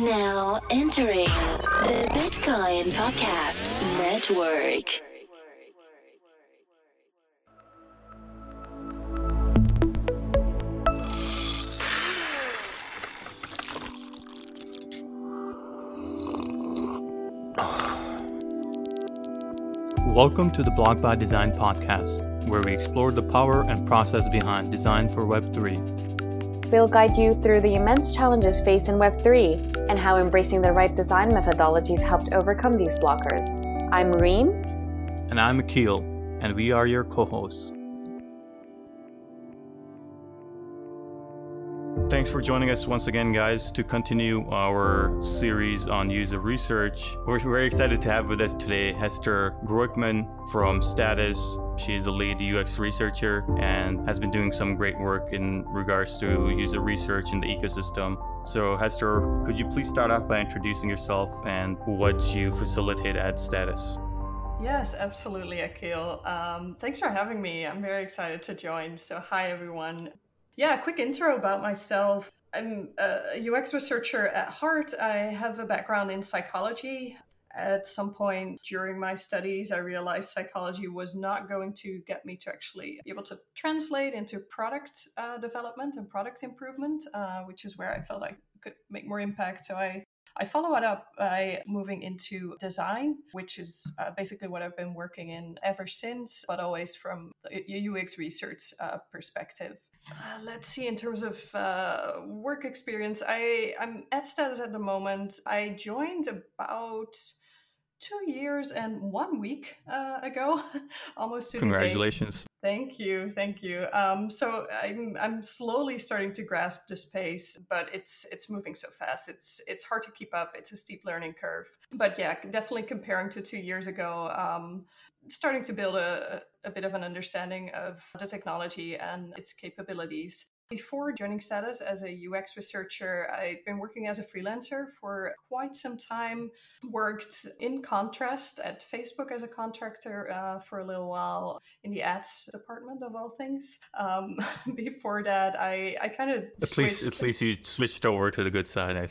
Now entering the Bitcoin Podcast Network. Welcome to the Blocked by Design podcast, where we explore the power and process behind design for Web3. We'll guide you through the immense challenges faced in Web3 and how embracing the right design methodologies helped overcome these blockers. I'm Reem. And I'm Aqeel, and we are your co hosts. Thanks for joining us once again, guys, to continue our series on user research. We're very excited to have with us today Hester Bruikman from Status. She is a lead UX researcher and has been doing some great work in regards to user research in the ecosystem. So, Hester, could you please start off by introducing yourself and what you facilitate at Status? Yes, absolutely, Aqeel. Um, thanks for having me. I'm very excited to join. So, hi, everyone. Yeah, quick intro about myself. I'm a UX researcher at heart. I have a background in psychology. At some point during my studies, I realized psychology was not going to get me to actually be able to translate into product uh, development and product improvement, uh, which is where I felt I could make more impact. So I I follow it up by moving into design, which is uh, basically what I've been working in ever since, but always from a UX research uh, perspective. Uh, let's see. In terms of uh, work experience, I I'm at Status at the moment. I joined about two years and one week uh, ago, almost to Congratulations! Thank you, thank you. Um, so I'm I'm slowly starting to grasp the space, but it's it's moving so fast. It's it's hard to keep up. It's a steep learning curve. But yeah, definitely comparing to two years ago. Um, starting to build a, a bit of an understanding of the technology and its capabilities. Before joining Status as a UX researcher, I'd been working as a freelancer for quite some time. Worked in contrast at Facebook as a contractor uh, for a little while in the ads department of all things. Um, before that, I, I kind of at least at least you switched over to the good side. I,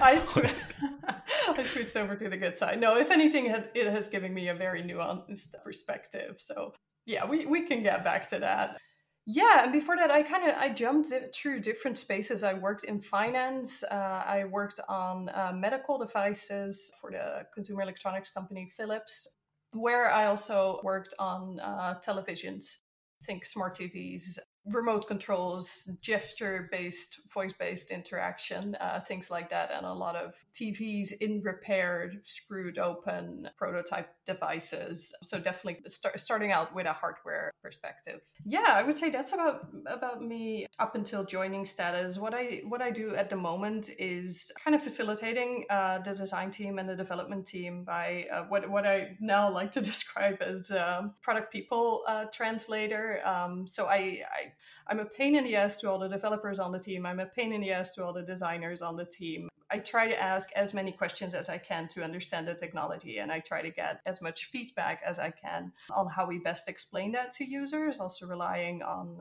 I, sw- I switched over to the good side. No, if anything, it has given me a very nuanced perspective. So yeah, we, we can get back to that. Yeah, and before that, I kind of I jumped through different spaces. I worked in finance. Uh, I worked on uh, medical devices for the consumer electronics company Philips, where I also worked on uh, televisions. Think smart TVs, remote controls, gesture based, voice based interaction, uh, things like that, and a lot of TVs in repair, screwed open prototype devices. So definitely start, starting out with a hardware perspective. Yeah, I would say that's about about me up until joining status. What I what I do at the moment is kind of facilitating uh, the design team and the development team by uh, what what I now like to describe as uh, product people uh, translator. Um, so I, I I'm a pain in the ass to all the developers on the team. I'm a pain in the ass to all the designers on the team. I try to ask as many questions as I can to understand the technology, and I try to get as much feedback as I can on how we best explain that to users, also relying on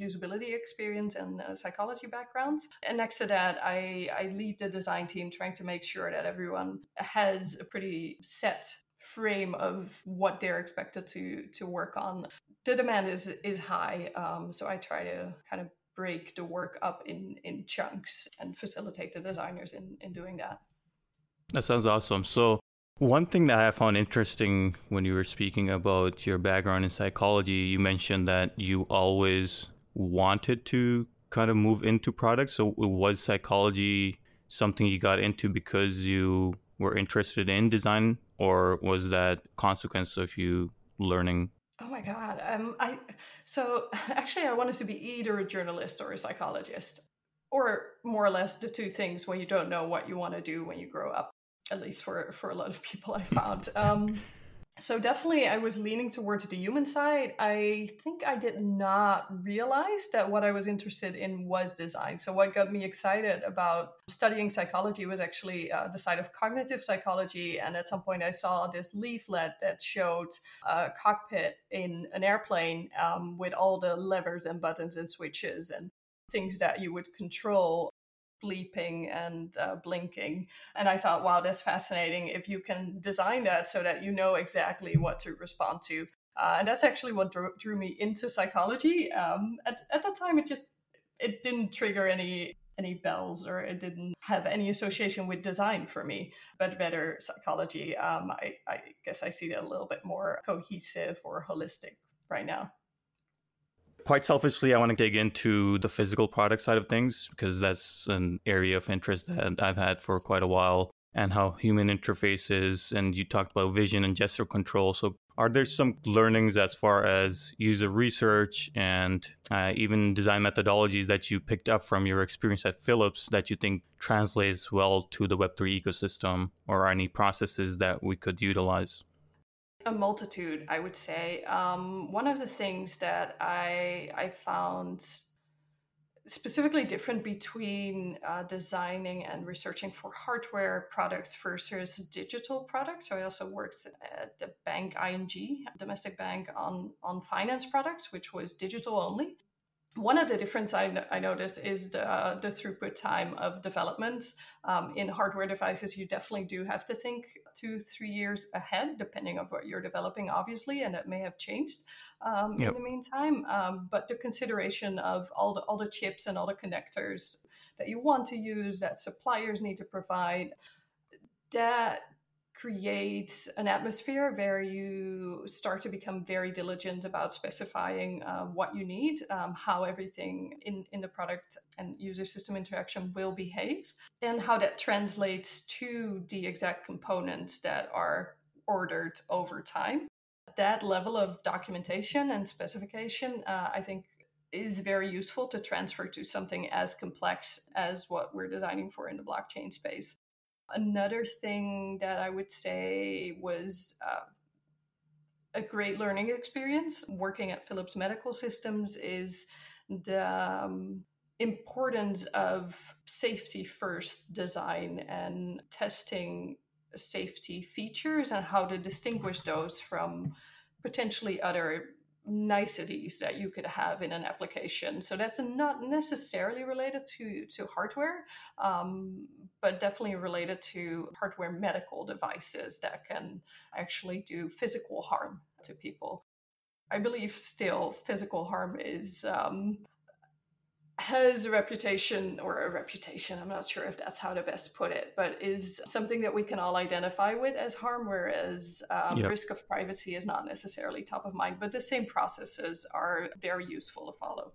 usability experience and uh, psychology backgrounds. And next to that, I, I lead the design team trying to make sure that everyone has a pretty set frame of what they're expected to to work on the demand is is high um, so i try to kind of break the work up in in chunks and facilitate the designers in in doing that. That sounds awesome. So one thing that i found interesting when you were speaking about your background in psychology you mentioned that you always wanted to kind of move into products. So was psychology something you got into because you were interested in design or was that consequence of you learning my god. Um I so actually I wanted to be either a journalist or a psychologist or more or less the two things when you don't know what you want to do when you grow up at least for for a lot of people I found. Um so definitely i was leaning towards the human side. I think i did not realize that what i was interested in was design. So what got me excited about studying psychology was actually uh, the side of cognitive psychology. And at some point i saw this leaflet that showed a cockpit in an airplane um, with all the levers and buttons and switches and things that you would control bleeping and uh, blinking. And I thought, wow, that's fascinating if you can design that so that you know exactly what to respond to. Uh, and that's actually what drew, drew me into psychology. Um, at, at the time, it just it didn't trigger any any bells or it didn't have any association with design for me but better psychology um, I, I guess i see it a little bit more cohesive or holistic right now quite selfishly i want to dig into the physical product side of things because that's an area of interest that i've had for quite a while and how human interfaces and you talked about vision and gesture control so are there some learnings as far as user research and uh, even design methodologies that you picked up from your experience at Philips that you think translates well to the Web3 ecosystem or any processes that we could utilize? A multitude, I would say. Um, one of the things that I, I found specifically different between uh, designing and researching for hardware products versus digital products. So I also worked at the bank ING, domestic bank, on on finance products, which was digital only one of the difference I, I noticed is the, uh, the throughput time of development. Um, in hardware devices, you definitely do have to think two, three years ahead, depending on what you're developing, obviously, and that may have changed um, yep. in the meantime. Um, but the consideration of all the all the chips and all the connectors that you want to use, that suppliers need to provide, that creates an atmosphere where you start to become very diligent about specifying uh, what you need, um, how everything in, in the product and user system interaction will behave, and how that translates to the exact components that are ordered over time. That level of documentation and specification, uh, I think, is very useful to transfer to something as complex as what we're designing for in the blockchain space. Another thing that I would say was uh, a great learning experience. Working at Philips Medical Systems is the um, importance of safety first design and testing safety features and how to distinguish those from potentially other niceties that you could have in an application. So that's not necessarily related to to hardware, um, but definitely related to hardware medical devices that can actually do physical harm to people. I believe still physical harm is um, has a reputation or a reputation i'm not sure if that's how to best put it but is something that we can all identify with as harm whereas um, yep. risk of privacy is not necessarily top of mind but the same processes are very useful to follow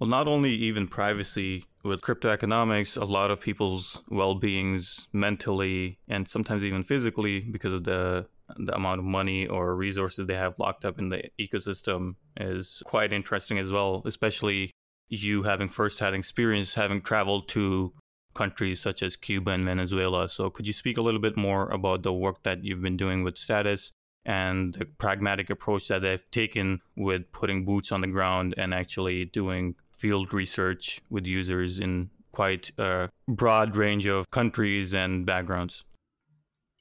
well not only even privacy with crypto economics a lot of people's well-beings mentally and sometimes even physically because of the the amount of money or resources they have locked up in the ecosystem is quite interesting as well, especially you having first had experience having traveled to countries such as Cuba and Venezuela. So could you speak a little bit more about the work that you've been doing with Status and the pragmatic approach that they've taken with putting boots on the ground and actually doing field research with users in quite a broad range of countries and backgrounds?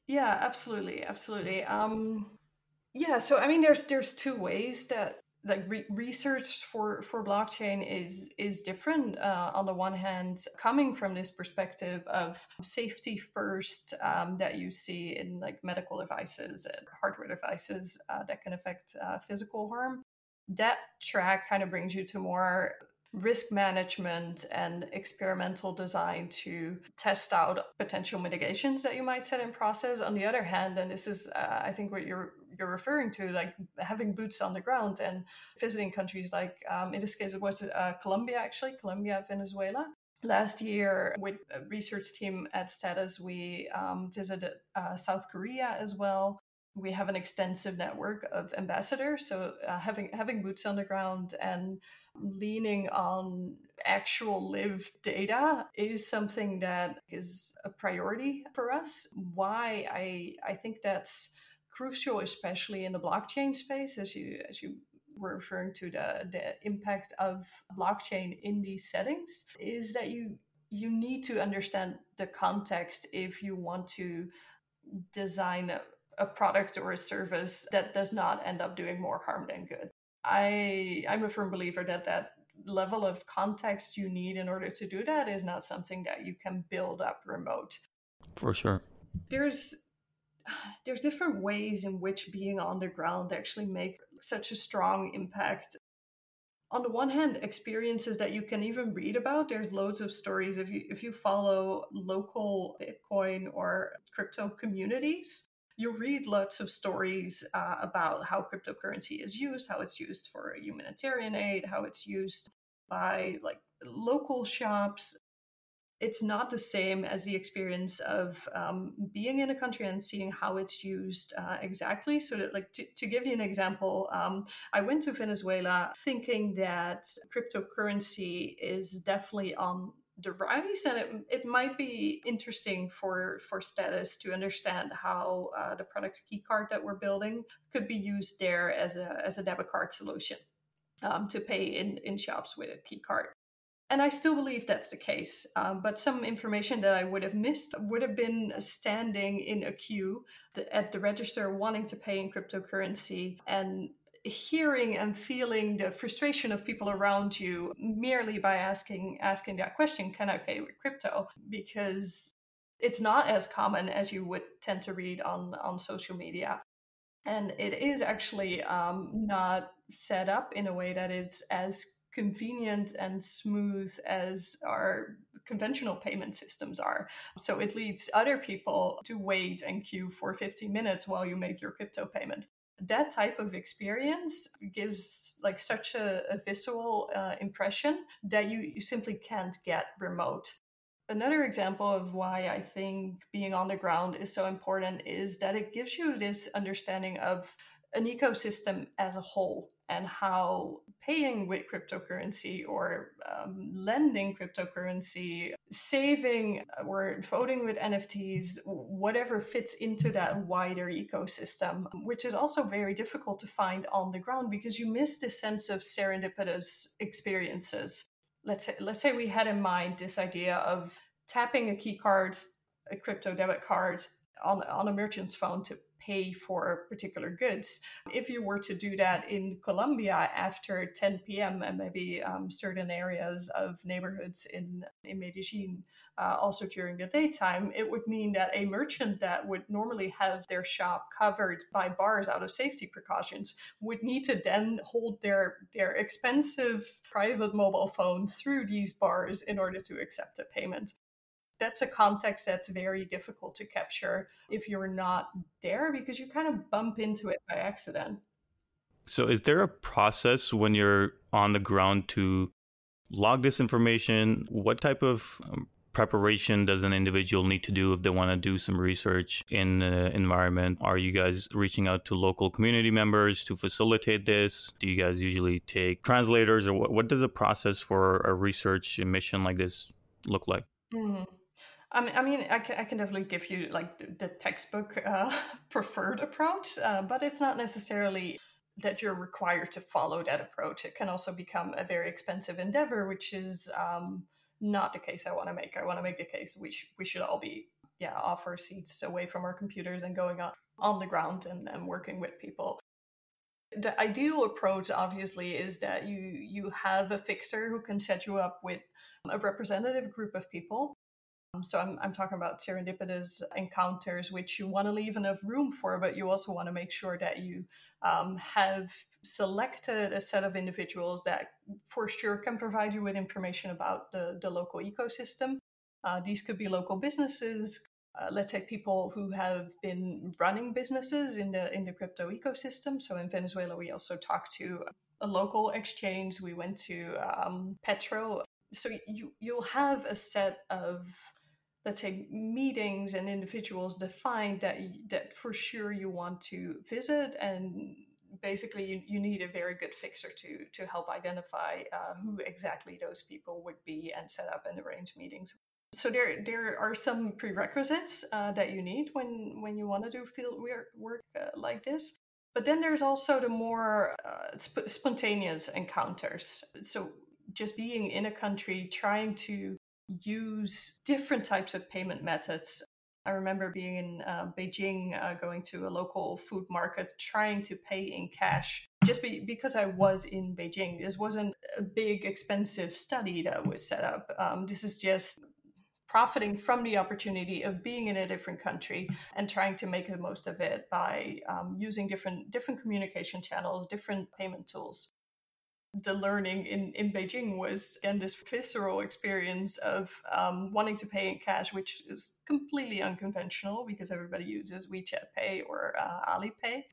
Yeah, absolutely, absolutely. Um, yeah, so I mean, there's there's two ways that like re- research for for blockchain is is different. Uh, on the one hand, coming from this perspective of safety first um, that you see in like medical devices and hardware devices uh, that can affect uh, physical harm. That track kind of brings you to more risk management and experimental design to test out potential mitigations that you might set in process. On the other hand and this is uh, i think what you're you're referring to like having boots on the ground and visiting countries like um, in this case it was uh, colombia actually colombia venezuela. Last year with a research team at status we um, visited uh, south korea as well. We have an extensive network of ambassadors so uh, having having boots on the ground and leaning on actual live data is something that is a priority for us. Why i i think that's crucial especially in the blockchain space as you as you were referring to the the impact of blockchain in these settings is that you you need to understand the context if you want to design a, a product or a service that does not end up doing more harm than good I I'm a firm believer that that level of context you need in order to do that is not something that you can build up remote. For sure. There's there's different ways in which being on the ground actually make such a strong impact on the one hand experiences that you can even read about there's loads of stories if you if you follow local bitcoin or crypto communities you'll read lots of stories uh, about how cryptocurrency is used how it's used for humanitarian aid how it's used by like local shops it's not the same as the experience of um, being in a country and seeing how it's used uh, exactly. So, that, like to, to, give you an example, um, I went to Venezuela thinking that cryptocurrency is definitely on rise, and it, it might be interesting for for status to understand how uh, the product's key card that we're building could be used there as a as a debit card solution. Um, to pay in, in shops with a key card and I still believe that's the case. Um, but some information that I would have missed would have been standing in a queue at the register wanting to pay in cryptocurrency and hearing and feeling the frustration of people around you merely by asking asking that question can i pay with crypto because it's not as common as you would tend to read on on social media and it is actually um, not set up in a way that is as convenient and smooth as our conventional payment systems are. So it leads other people to wait and queue for 15 minutes while you make your crypto payment. That type of experience gives like such a, a visual uh, impression that you, you simply can't get remote. Another example of why I think being on the ground is so important is that it gives you this understanding of an ecosystem as a whole and how paying with cryptocurrency or um, lending cryptocurrency, saving or voting with NFTs, whatever fits into that wider ecosystem, which is also very difficult to find on the ground because you miss the sense of serendipitous experiences. Let's say, let's say we had in mind this idea of tapping a key card, a crypto debit card on, on a merchant's phone to pay for particular goods. If you were to do that in Colombia after 10 p.m. and maybe um, certain areas of neighborhoods in, in Medellin, uh, also during the daytime, it would mean that a merchant that would normally have their shop covered by bars out of safety precautions would need to then hold their, their expensive private mobile phone through these bars in order to accept a payment that's a context that's very difficult to capture if you're not there because you kind of bump into it by accident. So, is there a process when you're on the ground to log this information? What type of um, preparation does an individual need to do if they want to do some research in the environment? Are you guys reaching out to local community members to facilitate this? Do you guys usually take translators, or what, what does a process for a research mission like this look like? Mm-hmm. I mean, I mean, I can, I can definitely give you like the, textbook uh, preferred approach, uh, but it's not necessarily that you're required to follow that approach. It can also become a very expensive endeavor, which is um, not the case I want to make. I want to make the case sh- we should all be yeah off our seats away from our computers and going on on the ground and, and working with people. The ideal approach, obviously, is that you you have a fixer who can set you up with a representative group of people so I'm, I'm talking about serendipitous encounters, which you want to leave enough room for, but you also want to make sure that you um, have selected a set of individuals that for sure can provide you with information about the, the local ecosystem. Uh, these could be local businesses, uh, let's say people who have been running businesses in the in the crypto ecosystem. So in Venezuela, we also talked to a local exchange. We went to um, Petro. So you you'll have a set of let's say meetings and individuals defined that that for sure you want to visit and basically you, you need a very good fixer to to help identify uh, who exactly those people would be and set up and arrange meetings. So there there are some prerequisites uh, that you need when when you want to do field work uh, like this. But then there's also the more uh, sp- spontaneous encounters. So just being in a country trying to use different types of payment methods I remember being in uh, Beijing, uh, going to a local food market, trying to pay in cash. Just be, because I was in Beijing, this wasn't a big, expensive study that was set up. Um, this is just profiting from the opportunity of being in a different country and trying to make the most of it by um, using different different communication channels, different payment tools the learning in, in Beijing was again this visceral experience of um, wanting to pay in cash, which is completely unconventional because everybody uses WeChat Pay or uh, Alipay,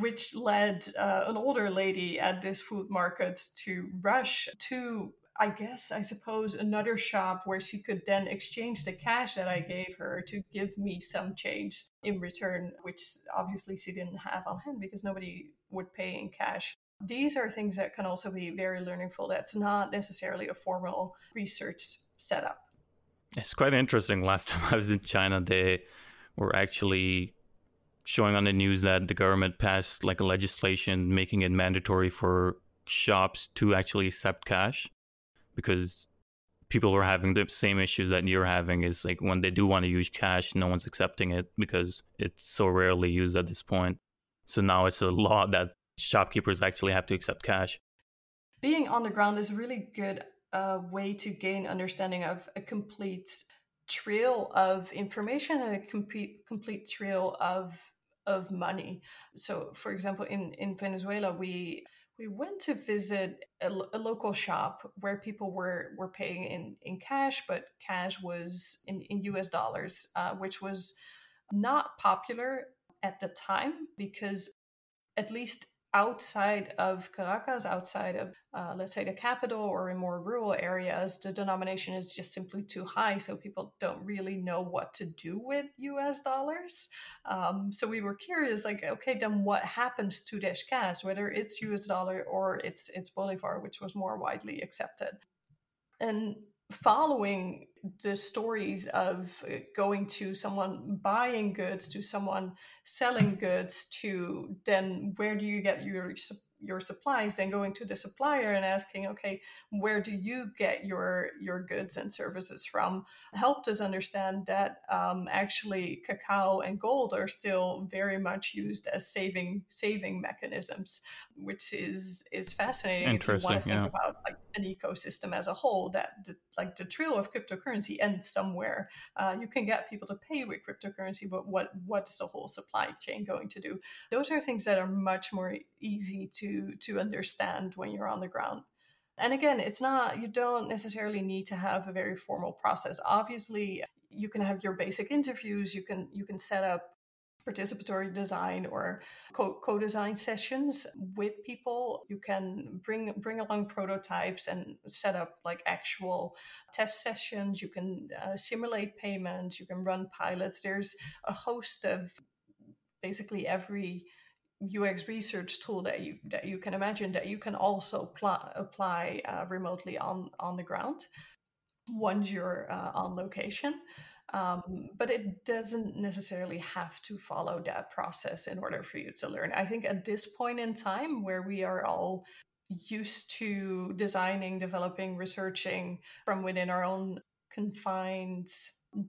which led uh, an older lady at this food market to rush to. I guess, I suppose, another shop where she could then exchange the cash that I gave her to give me some change in return, which obviously she didn't have on hand because nobody would pay in cash these are things that can also be very learningful. That's not necessarily a formal research setup. It's quite interesting. Last time I was in China, they were actually showing on the news that the government passed like a legislation making it mandatory for shops to actually accept cash because people were having the same issues that you're having is like when they do want to use cash no one's accepting it because it's so rarely used at this point so now it's a law that shopkeepers actually have to accept cash. Being on the ground is a really good uh, way to gain understanding of a complete trail of information and a complete complete trail of of money. So, for example, in in Venezuela, we we went to visit a, a, local shop where people were were paying in in cash, but cash was in in U.S. dollars, uh, which was not popular at the time because at least outside of Caracas, outside of, uh, let's say, the capital or in more rural areas, the denomination is just simply too high. So people don't really know what to do with US dollars. Um, so we were curious, like, okay, then what happens to cash, whether it's US dollar or it's, it's Bolivar, which was more widely accepted? And following the stories of uh, going to someone buying goods to someone selling goods to then where do you get your your supplies? Then going to the supplier and asking okay where do you get your your goods and services from helped us understand that um, actually cacao and gold are still very much used as saving saving mechanisms which is is fascinating Interesting, if you want to think yeah. about like an ecosystem as a whole that the, like the trail of cryptocurrency ends somewhere. Uh, you can get people to pay with cryptocurrency but what what is the whole supply chain going to do? Those are things that are much more easy to to understand when you're on the ground and again it's not you don't necessarily need to have a very formal process. Obviously you can have your basic interviews you can you can set up participatory design or co- design sessions with people. You can bring bring along prototypes and set up like actual test sessions. You can uh, simulate payments. You can run pilots. There's a host of basically every UX research tool that you that you can imagine that you can also pl- apply uh, remotely on on the ground once you're uh, on location. Um, but it doesn't necessarily have to follow that process in order for you to learn. I think at this point in time, where we are all used to designing, developing, researching from within our own confined,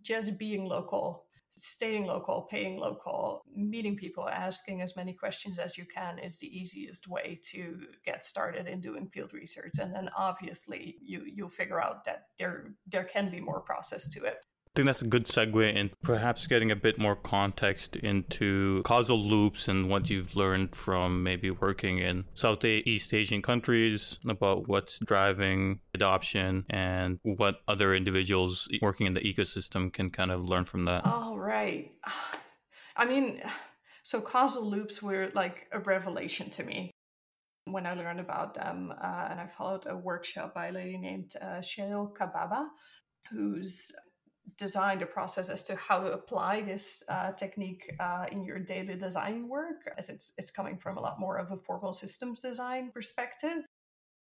just being local staying local, paying local, meeting people, asking as many questions as you can is the easiest way to get started in doing field research. And then obviously you you'll figure out that there there can be more process to it. I think that's a good segue in perhaps getting a bit more context into causal loops and what you've learned from maybe working in Southeast Asian countries about what's driving adoption and what other individuals working in the ecosystem can kind of learn from that. All right. I mean, so causal loops were like a revelation to me when I learned about them. Uh, and I followed a workshop by a lady named uh, Sheryl Cababa, who's designed a process as to how to apply this uh, technique uh, in your daily design work, as it's it's coming from a lot more of a formal systems design perspective.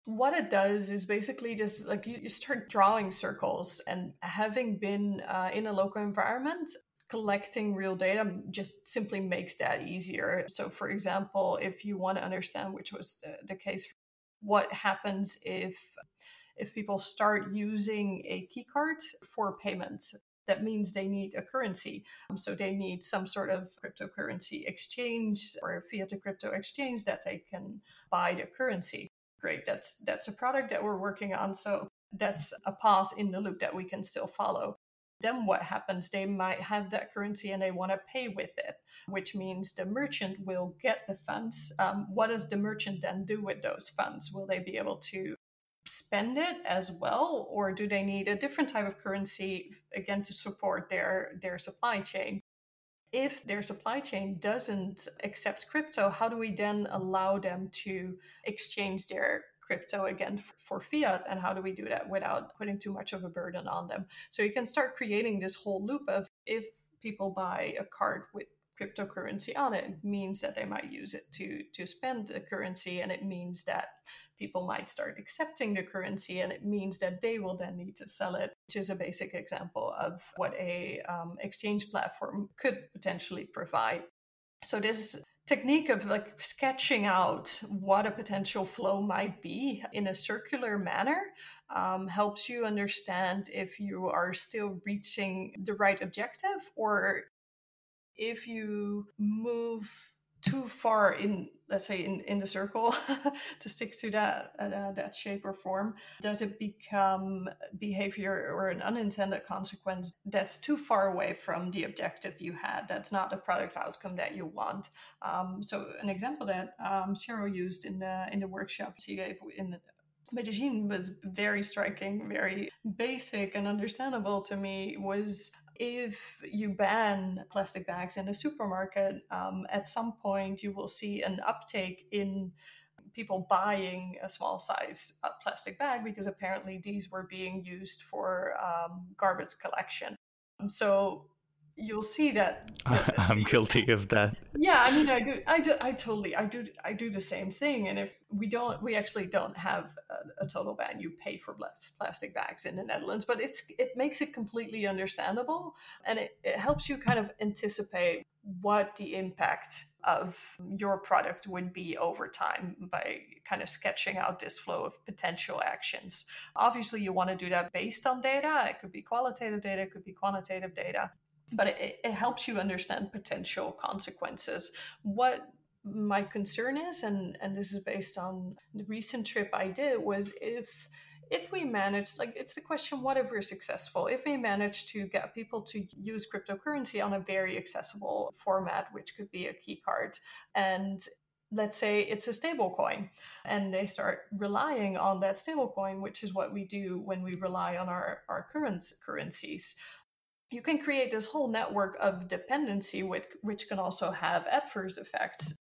What it does is basically just like you, you start drawing circles, and having been uh, in a local environment, collecting real data just simply makes that easier. So, for example, if you want to understand, which was the, the case, what happens if if people start using a key card for payment. that means they need a currency. Um, so they need some sort of cryptocurrency exchange or fiat to crypto exchange that they can buy the currency. Great, that's that's a product that we're working on. So that's a path in the loop that we can still follow. Then what happens? They might have that currency and they want to pay with it, which means the merchant will get the funds. Um, what does the merchant then do with those funds? Will they be able to spend it as well, or do they need a different type of currency again to support their their supply chain? If their supply chain doesn't accept crypto, how do we then allow them to exchange their crypto again for fiat and how do we do that without putting too much of a burden on them so you can start creating this whole loop of if people buy a card with cryptocurrency on it, it means that they might use it to to spend a currency and it means that people might start accepting the currency and it means that they will then need to sell it which is a basic example of what a um, exchange platform could potentially provide. So this technique of like sketching out what a potential flow might be in a circular manner um, helps you understand if you are still reaching the right objective or if you move too far in let's say in, in the circle to stick to that uh, that shape or form. Does it become behavior or an unintended consequence that's too far away from the objective you had that's not the product outcome that you want? Um, so an example that um, Sheryl used in the in the workshop she gave in the, Medellin was very striking, very basic and understandable to me was if you ban plastic bags in a supermarket, um, at some point you will see an uptake in people buying a small size uh, plastic bag because apparently these were being used for um, garbage collection. So you'll see that, that i'm guilty of that yeah i mean i do i do i totally i do i do the same thing and if we don't we actually don't have a, a total ban you pay for plastic bags in the netherlands but it's it makes it completely understandable and it, it helps you kind of anticipate what the impact of your product would be over time by kind of sketching out this flow of potential actions. Obviously, you want to do that based on data. It could be qualitative data, it could be quantitative data but it, it helps you understand potential consequences. What my concern is, and, and this is based on the recent trip I did, was if if we manage like it's the question what if we're successful if we manage to get people to use cryptocurrency on a very accessible format which could be a key card and let's say it's a stable coin and they start relying on that stable coin which is what we do when we rely on our, our current currencies you can create this whole network of dependency which, which can also have adverse effects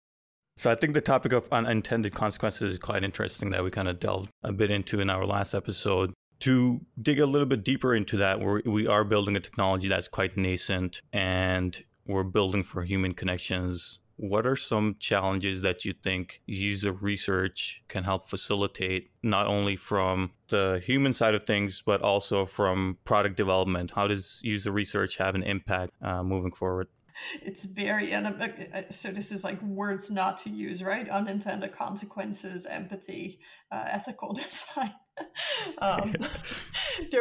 so I think the topic of unintended consequences is quite interesting that we kind of delved a bit into in our last episode. To dig a little bit deeper into that, we're, we are building a technology that's quite nascent and we're building for human connections what are some challenges that you think user research can help facilitate, not only from the human side of things, but also from product development? How does user research have an impact uh, moving forward? It's very, uh, so this is like words not to use, right? Unintended consequences, empathy, uh, ethical design. um,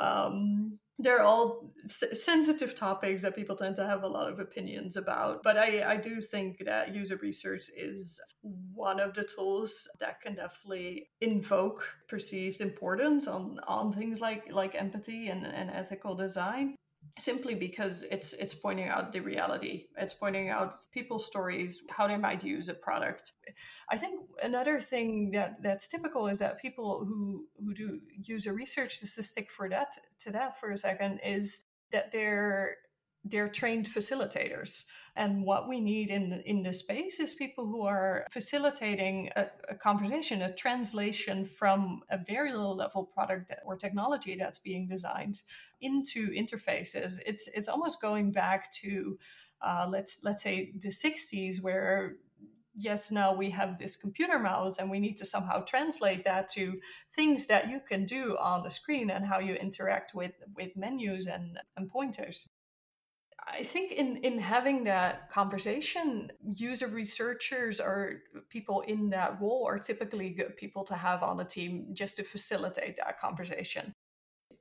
um, they're all s- sensitive topics that people tend to have a lot of opinions about. But I, I do think that user research is one of the tools that can definitely invoke perceived importance on, on things like, like empathy and, and ethical design simply because it's it's pointing out the reality. It's pointing out people's stories how they might use a product. I think another thing that that's typical is that people who who do user research just to stick for that to that for a second is that they're they're trained facilitators and what we need in in this space is people who are facilitating a, a, conversation a translation from a very low level product or technology that's being designed into interfaces. It's it's almost going back to uh, let's let's say the 60s where yes now we have this computer mouse and we need to somehow translate that to things that you can do on the screen and how you interact with with menus and, and pointers I think in in having that conversation, user researchers or people in that role are typically good people to have on a team just to facilitate that conversation.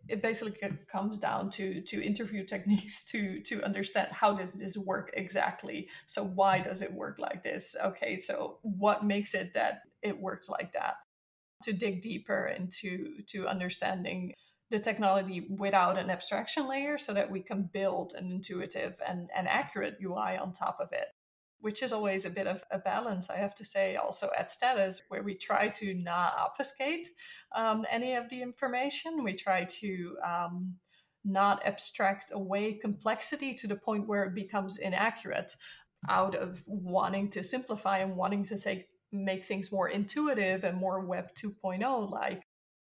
it basically comes down to to interview techniques to to understand how does this work exactly? So why does it work like this? Okay so what makes it that it works like that? To dig deeper into to understanding the technology without an abstraction layer so that we can build an intuitive and, and accurate UI on top of it which is always a bit of a balance, I have to say, also at status, where we try to not obfuscate um, any of the information. We try to um, not abstract away complexity to the point where it becomes inaccurate out of wanting to simplify and wanting to take, make things more intuitive and more Web 2.0 like.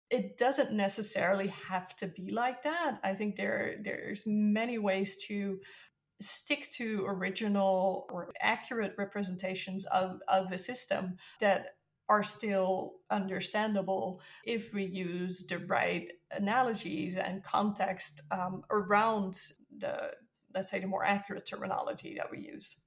It doesn't necessarily have to be like that. I think there there's many ways to stick to original or accurate representations of, of a system that are still understandable if we use the right analogies and context um, around the let's say the more accurate terminology that we use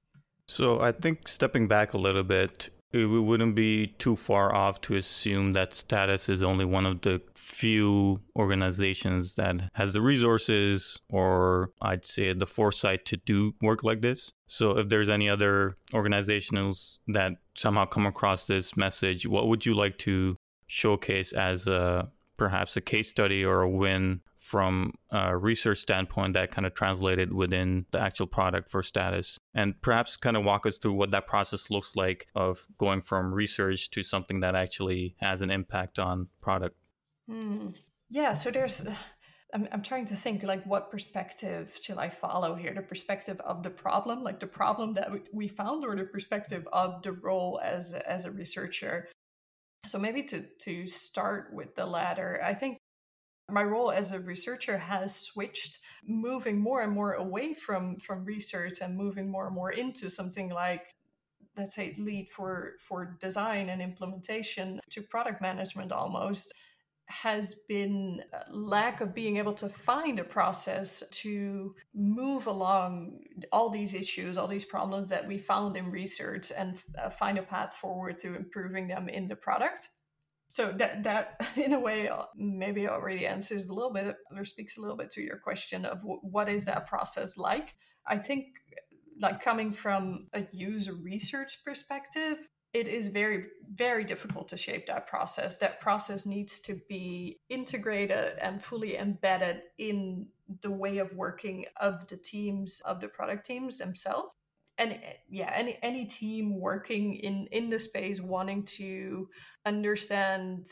so i think stepping back a little bit it wouldn't be too far off to assume that status is only one of the few organizations that has the resources or I'd say the foresight to do work like this. So if there's any other organizations that somehow come across this message, what would you like to showcase as a perhaps a case study or a win from a research standpoint that kind of translated within the actual product for status? And perhaps kind of walk us through what that process looks like of going from research to something that actually has an impact on product. Mm. yeah so there's I'm, I'm trying to think like what perspective shall i follow here? The perspective of the problem? Like the problem that we found or the perspective of the role as as a researcher so maybe to to start with the latter, I think my role as a researcher has switched moving more and more away from from research and moving more and more into something like let's say lead for for design and implementation to product management almost has been lack of being able to find a process to move along all these issues, all these problems that we found in research, and uh, find a path forward to improving them in the product. So that that in a way uh, maybe already answers a little bit or speaks a little bit to your question of what is that process like. I think like coming from a user research perspective, it is very very difficult to shape that process. That process needs to be integrated and fully embedded in the way of working of the teams of the product teams themselves. And eh, yeah any any team working in in the space wanting to understand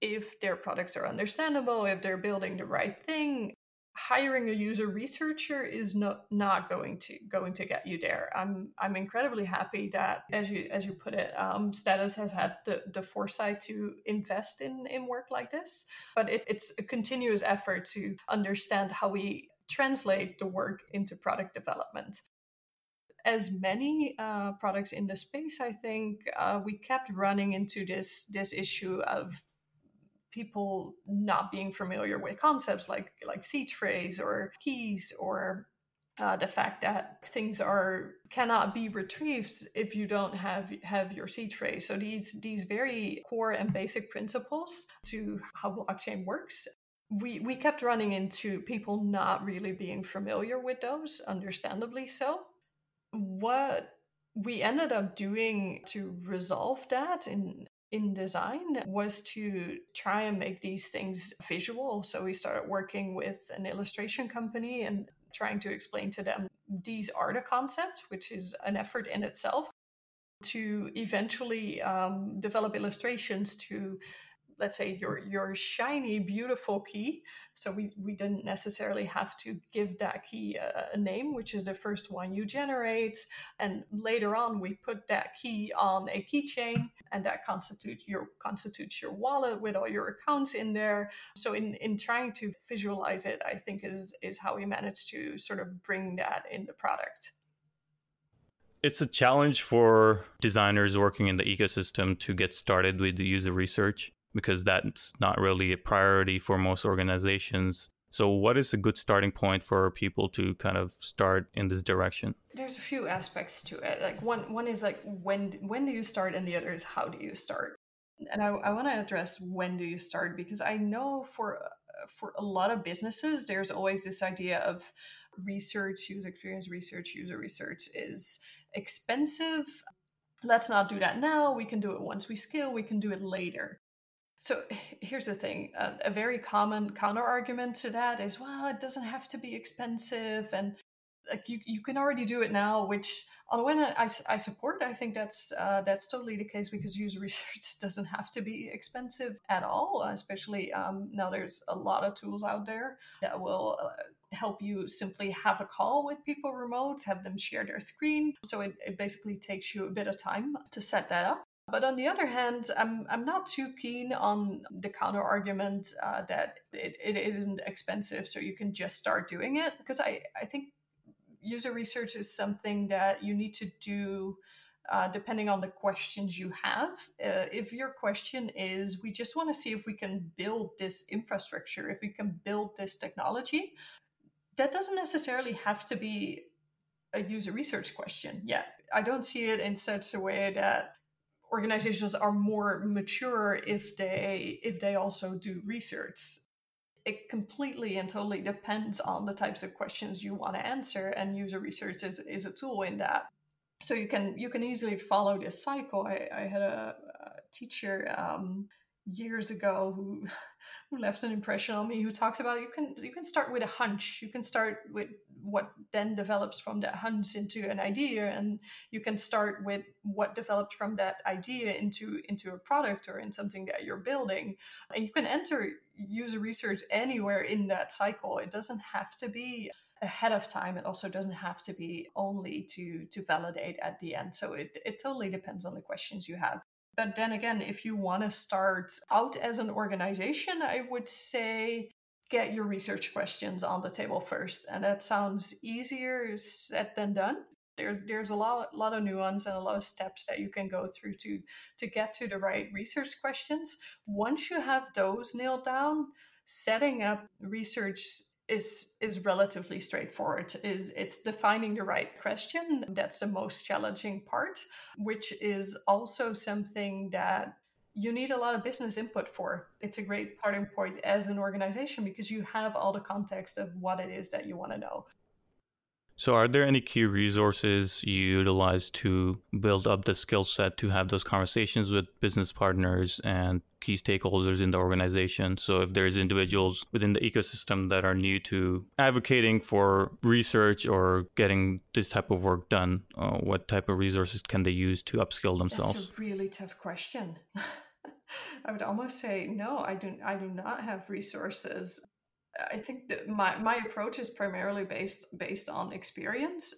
if their products are understandable if they're building the right thing hiring a user researcher is not not going to going to get you there. I'm I'm incredibly happy that as you as you put it, um, Status has had the, the foresight to invest in in work like this, but it, it's a continuous effort to understand how we translate the work into product development. As many uh, products in the space, I think uh, we kept running into this this issue of people not being familiar with concepts like like seed phrase or keys or uh, the fact that things are cannot be retrieved if you don't have have your seed phrase. So these these very core and basic principles to how blockchain works. We we kept running into people not really being familiar with those, understandably so. What we ended up doing to resolve that in in design was to try and make these things visual. So we started working with an illustration company and trying to explain to them these are the concepts, which is an effort in itself, to eventually um, develop illustrations to let's say your your shiny beautiful key. So we we didn't necessarily have to give that key a, a, name which is the first one you generate. And later on we put that key on a keychain and that constitutes your constitutes your wallet with all your accounts in there. So in in trying to visualize it i think is is how we managed to sort of bring that in the product. It's a challenge for designers working in the ecosystem to get started with the user research because that's not really a priority for most organizations. So, what is a good starting point for people to kind of start in this direction? There's a few aspects to it. Like one, one is like when when do you start, and the other is how do you start. And I, I want to address when do you start because I know for for a lot of businesses, there's always this idea of research, user experience research, user research is expensive. Let's not do that now. We can do it once we scale, we can do it later. So here's the thing uh, a very common counter argument to that is well, it doesn't have to be expensive. And like you, you can already do it now, which on the one hand I, I support. I think that's uh, that's totally the case because user research doesn't have to be expensive at all. Especially um, now, there's a lot of tools out there that will uh, help you simply have a call with people remote, have them share their screen. So it, it basically takes you a bit of time to set that up. But on the other hand, I'm, I'm not too keen on the counter argument uh, that it, it isn't expensive, so you can just start doing it. Because I, I think user research is something that you need to do uh, depending on the questions you have. Uh, if your question is, we just want to see if we can build this infrastructure, if we can build this technology, that doesn't necessarily have to be a user research question yet. I don't see it in such a way that organizations are more mature if they if they also do research. It completely and totally depends on the types of questions you want to answer and user research is, is a tool in that. So you can you can easily follow this cycle. I, I had a, a teacher um, years ago who who left an impression on me who talks about you can you can start with a hunch. You can start with what then develops from that hunch into an idea and you can start with what developed from that idea into into a product or in something that you're building. And you can enter user research anywhere in that cycle. It doesn't have to be ahead of time. It also doesn't have to be only to to validate at the end. So it, it totally depends on the questions you have but then again, if you want to start out as an organization, I would say get your research questions on the table first. And that sounds easier said than done. There's there's a lot lot of nuance and a lot of steps that you can go through to to get to the right research questions. Once you have those nailed down, setting up research is is relatively straightforward. Is it's defining the right question that's the most challenging part which is also something that you need a lot of business input for. It's a great starting point as an organization because you have all the context of what it is that you want to know. So, are there any key resources you utilize to build up the skill set to have those conversations with business partners and key stakeholders in the organization? So, if there's individuals within the ecosystem that are new to advocating for research or getting this type of work done, uh, what type of resources can they use to upskill themselves? That's a really tough question. I would almost say no. I do. I do not have resources. I think that my, my approach is primarily based based on experience.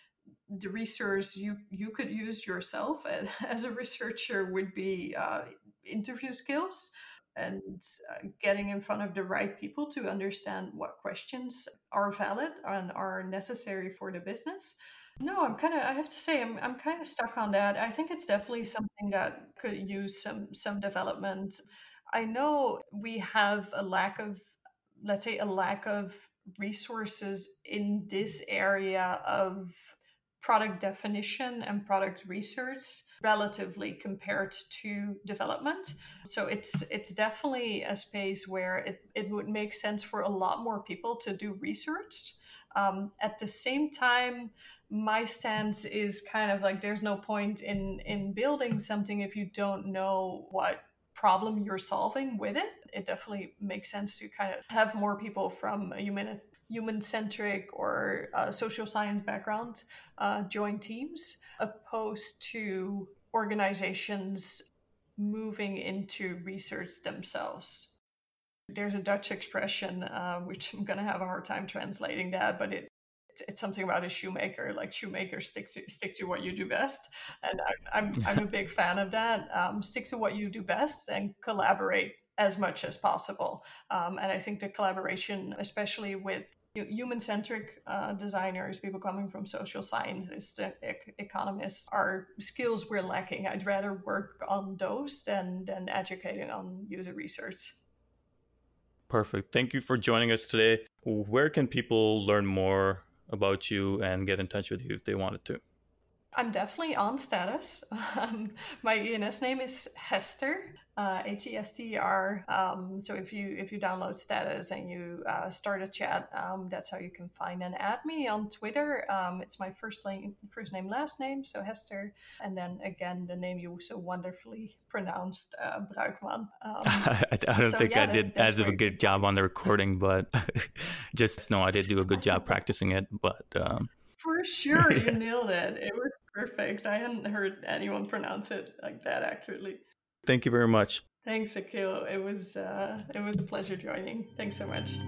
The research you you could use yourself as, as a researcher would be uh, interview skills and uh, getting in front of the right people to understand what questions are valid and are necessary for the business. No, I'm kind of I have to say I'm I'm kind of stuck on that. I think it's definitely something that could use some some development. I know we have a lack of let's say, a lack of resources in this area of product definition and product research relatively compared to development so it's it's definitely a space where it, it would make sense for a lot more people to do research um, at the same time my stance is kind of like there's no point in in building something if you don't know what problem you're solving with it. It definitely makes sense to kind of have more people from a human human centric or social science background uh, join teams, opposed to organizations moving into research themselves. There's a Dutch expression, uh, which I'm going to have a hard time translating that, but it it's something about a shoemaker. Like shoemakers stick to stick to what you do best, and I, am I'm, I'm a big fan of that. Um, stick to what you do best and collaborate as much as possible. Um, and I think the collaboration, especially with human centric uh, designers, people coming from social scientists, ec- economists, are skills we're lacking. I'd rather work on those than, than educating on user research. Perfect. Thank you for joining us today. Where can people learn more about you and get in touch with you if they wanted to? I'm definitely on status. Um, my ENS name is Hester. Uh, H-E-S-T-E-R. Um, so if you if you download Status and you uh, start a chat, um, that's how you can find and add me on Twitter. Um, it's my first name, first name, last name, so Hester, and then again the name you so wonderfully pronounced, uh, Bruikman. Um, I, I don't so, think yeah, I did as of a good job on the recording, but just know I did do a good job practicing it. But um, For sure, you nailed it. It was perfect. I hadn't heard anyone pronounce it like that accurately. Thank you very much. Thanks, Aqeel. It was uh, it was a pleasure joining. Thanks so much.